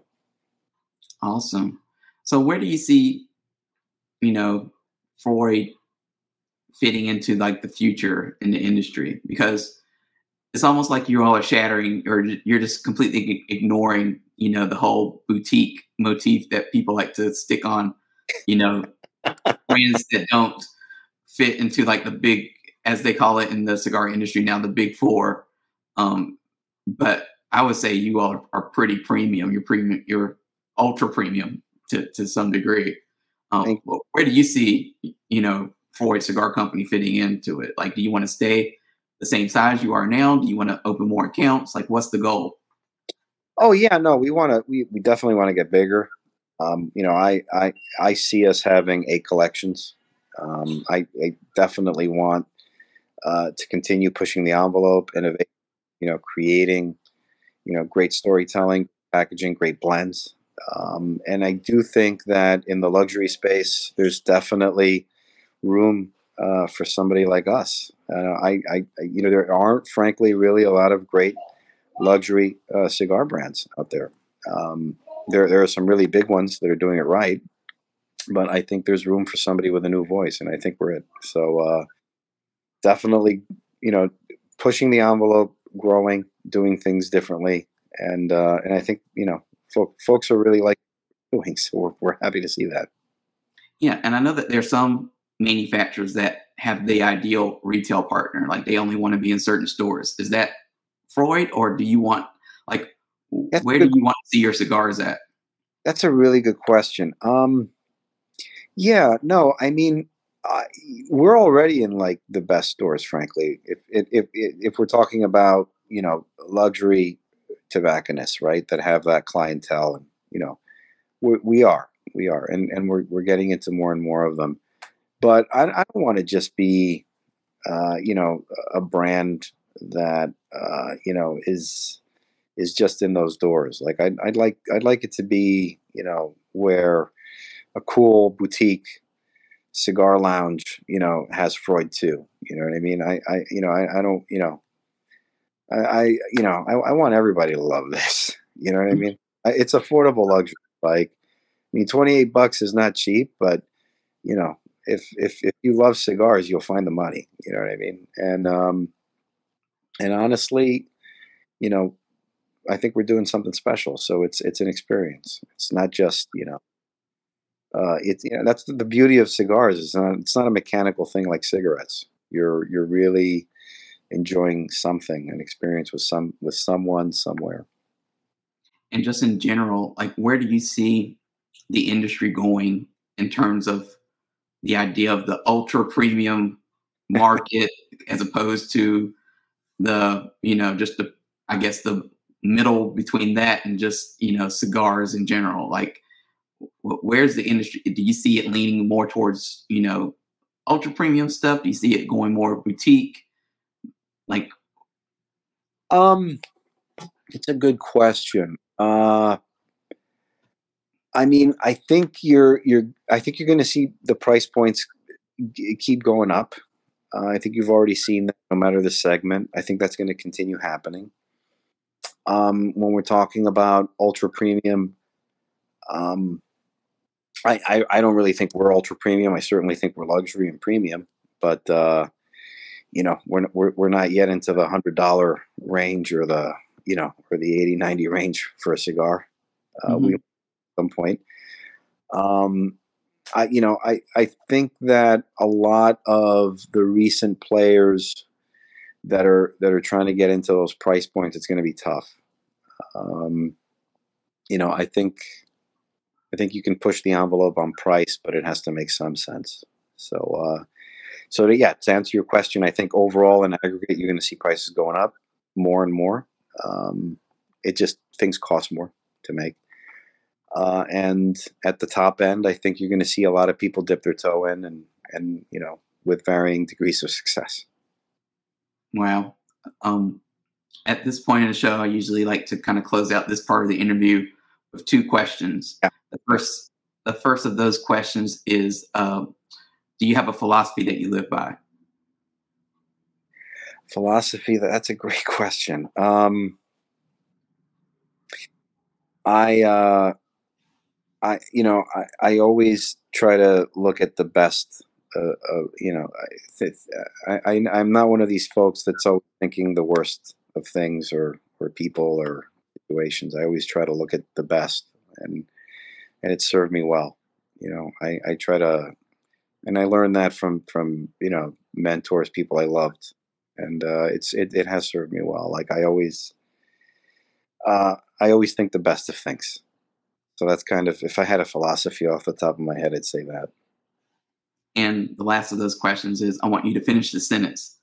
Awesome. So, where do you see, you know, Freud fitting into like the future in the industry? Because it's almost like you all are shattering or you're just completely ignoring you know the whole boutique motif that people like to stick on you know (laughs) brands that don't fit into like the big as they call it in the cigar industry now the big four um but i would say you all are, pretty premium you're premium you're ultra premium to, to some degree um, where do you see you know Freud Cigar Company fitting into it? Like, do you want to stay the same size you are now? Do you want to open more accounts? Like, what's the goal? Oh yeah, no, we want to. We, we definitely want to get bigger. Um, you know, I, I I see us having eight collections. Um, I, I, definitely want uh, to continue pushing the envelope, innovate. You know, creating, you know, great storytelling, packaging, great blends. Um, and I do think that in the luxury space, there's definitely room uh, for somebody like us. Uh, I, I, you know, there aren't, frankly, really a lot of great luxury uh, cigar brands out there. Um, there, there are some really big ones that are doing it right, but I think there's room for somebody with a new voice, and I think we're it. So uh, definitely, you know, pushing the envelope, growing, doing things differently, and uh, and I think you know, fo- folks are really like doing. So we're, we're happy to see that. Yeah, and I know that there's some manufacturers that have the ideal retail partner like they only want to be in certain stores is that freud or do you want like that's where do you want to see your cigars at that's a really good question um yeah no i mean uh, we're already in like the best stores frankly if, if if if we're talking about you know luxury tobacconists right that have that clientele and you know we, we are we are and and we're, we're getting into more and more of them but I, I don't want to just be, uh, you know, a brand that uh, you know is is just in those doors. Like I'd, I'd like I'd like it to be, you know, where a cool boutique cigar lounge, you know, has Freud too. You know what I mean? I, I you know, I, I don't, you know, I, I you know, I, I want everybody to love this. (laughs) You know what I mean? It's affordable luxury. Like, I mean, twenty eight bucks is not cheap, but you know, if if if you love cigars, you'll find the money. You know what I mean? And um, and honestly, you know, I think we're doing something special. So it's it's an experience. It's not just you know. Uh, it's you know that's the, the beauty of cigars. It's not it's not a mechanical thing like cigarettes. You're you're really enjoying something, an experience with some with someone somewhere. And just in general, like where do you see the industry going in terms of the idea of the ultra premium (laughs) market as opposed to the you know just the i guess the middle between that and just you know cigars in general like where's the industry do you see it leaning more towards you know ultra premium stuff? Do you see it going more boutique? Like, um, it's a good question. Uh, I mean, I think you're you're. I think you're going to see the price points g- keep going up. Uh, I think you've already seen that, no matter the segment. I think that's going to continue happening. Um, when we're talking about ultra premium, um, I, I, I don't really think we're ultra premium. I certainly think we're luxury and premium, but uh, you know we're, we're we're not yet into the hundred dollar range or the you know or the 80 90 range for a cigar. Uh, mm-hmm. We at some point. Um, I you know I I think that a lot of the recent players that are that are trying to get into those price points, it's going to be tough. Um, you know, I think I think you can push the envelope on price, but it has to make some sense. So, uh, so to, yeah, to answer your question, I think overall in aggregate, you're going to see prices going up more and more. Um, it just things cost more to make. Uh, and at the top end, I think you're going to see a lot of people dip their toe in, and and you know, with varying degrees of success. Wow. Um, at this point in the show, I usually like to kind of close out this part of the interview with two questions. Yeah. The first, the first of those questions is, uh, do you have a philosophy that you live by? Philosophy. That's a great (laughs) question. Um, I, uh, I, you know, I, I always try to look at the best uh, uh, you know, I, I, I'm not one of these folks that's always thinking the worst of things or, or people or situations. I always try to look at the best and and it served me well. You know, I, I try to and I learned that from from you know mentors, people I loved, and uh, it's it, it has served me well. Like I always, uh, I always think the best of things. So that's kind of if I had a philosophy off the top of my head, I'd say that. And the last of those questions is, I want you to finish the sentence.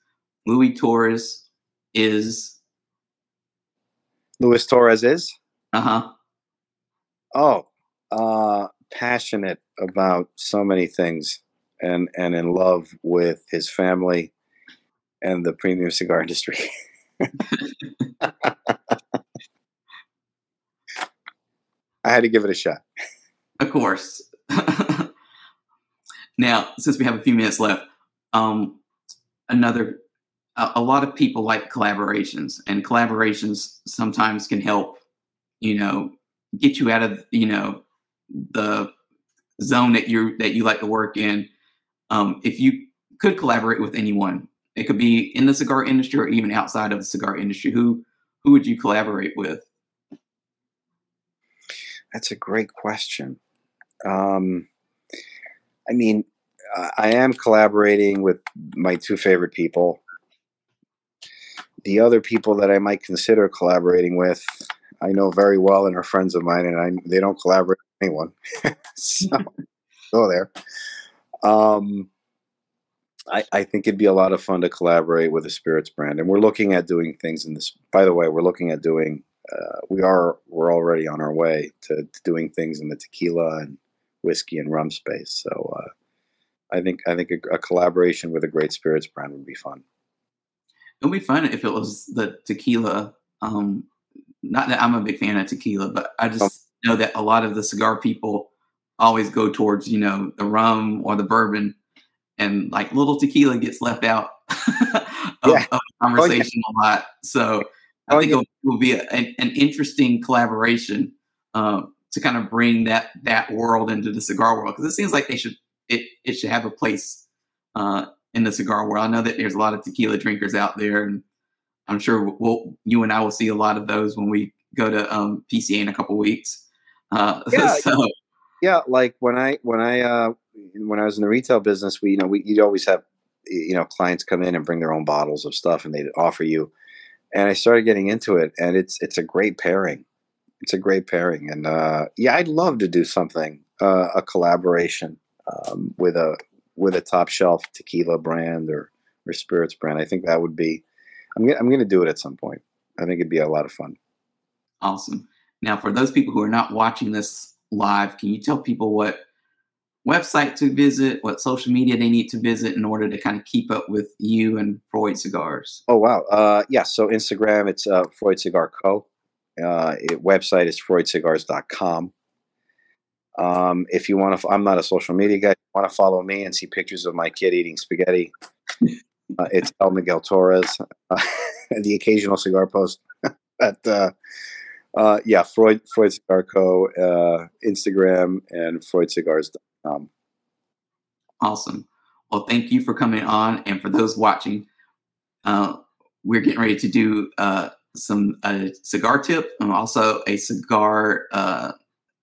Louis Torres is. Luis Torres is. Uh huh. Oh, uh, passionate about so many things and and in love with his family and the premium cigar industry. (laughs) I had to give it a shot. Of course. now, since we have a few minutes left, um, another a, a lot of people like collaborations, and collaborations sometimes can help, you know, get you out of you know the zone that you that you like to work in. Um, if you could collaborate with anyone, it could be in the cigar industry or even outside of the cigar industry. Who who would you collaborate with? That's a great question. Um, I mean, I am collaborating with my two favorite people. The other people that I might consider collaborating with, I know very well and are friends of mine, and I, they don't collaborate with anyone. (laughs) so (laughs) go there. Um, I, I, think it'd be a lot of fun to collaborate with a spirits brand, and we're looking at doing things in this. By the way, we're looking at doing. Uh, we are we're already on our way to, to, doing things in the tequila and whiskey and rum space. So uh, I think I think a, a, collaboration with a great spirits brand would be fun. It would be fun if it was the tequila um, not that I'm a big fan of tequila, but I just oh. know that a lot of the cigar people always go towards, you know, the rum or the bourbon, and like little tequila gets left out (laughs) of, yeah. of conversation oh, yeah. a lot. So I oh, think yeah. it will be a, an, an, interesting collaboration uh, to kind of bring that that world into the cigar world because it seems like they should it it should have a place uh, in the cigar world. I know that there's a lot of tequila drinkers out there, and I'm sure we'll you and I will see a lot of those when we go to um, PCA in a couple weeks. Uh, (laughs) yeah, so. Yeah, like when I when I uh, when I was in the retail business, we you know we you'd always have you know clients come in and bring their own bottles of stuff, and they'd offer you. And I started getting into it, and it's it's a great pairing. It's a great pairing, and uh, yeah, I'd love to do something uh, a collaboration um, with a with a top shelf tequila brand or or spirits brand. I think that would be I'm I'm going to do it at some point. I think it'd be a lot of fun. Awesome. Now, for those people who are not watching this live, can you tell people what website to visit, what social media they need to visit in order to kind of keep up with you and Freud Cigars? Oh wow, uh, yeah. So Instagram, it's uh, Freud Cigar Co. Uh, it, website is freudcigars.com. Um, if you want to, I'm not a social media guy. Want to follow me and see pictures of my kid eating spaghetti? Uh, it's El Miguel Torres, (laughs) the occasional cigar post. (laughs) at uh, yeah, Freud Freud Cigar Co. Uh, Instagram and FreudCigars.com. Awesome. Well, thank you for coming on, and for those watching, uh, we're getting ready to do uh, some a cigar tip and also a cigar. Uh,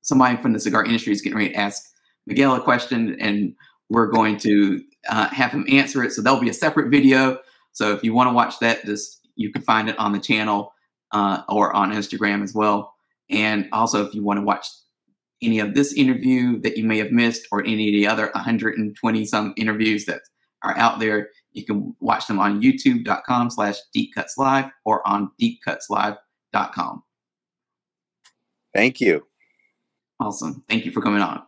somebody from the cigar industry is getting ready to ask Miguel a question, and we're going to uh, have him answer it. So there'll be a separate video. So if you want to watch that, just you can find it on the channel uh, or on Instagram as well. And also, if you want to watch any of this interview that you may have missed or any of the other 120 some interviews that are out there, you can watch them on youtube.com slash deepcutslive or on deepcutslive.com. Thank you. Awesome. Thank you for coming on.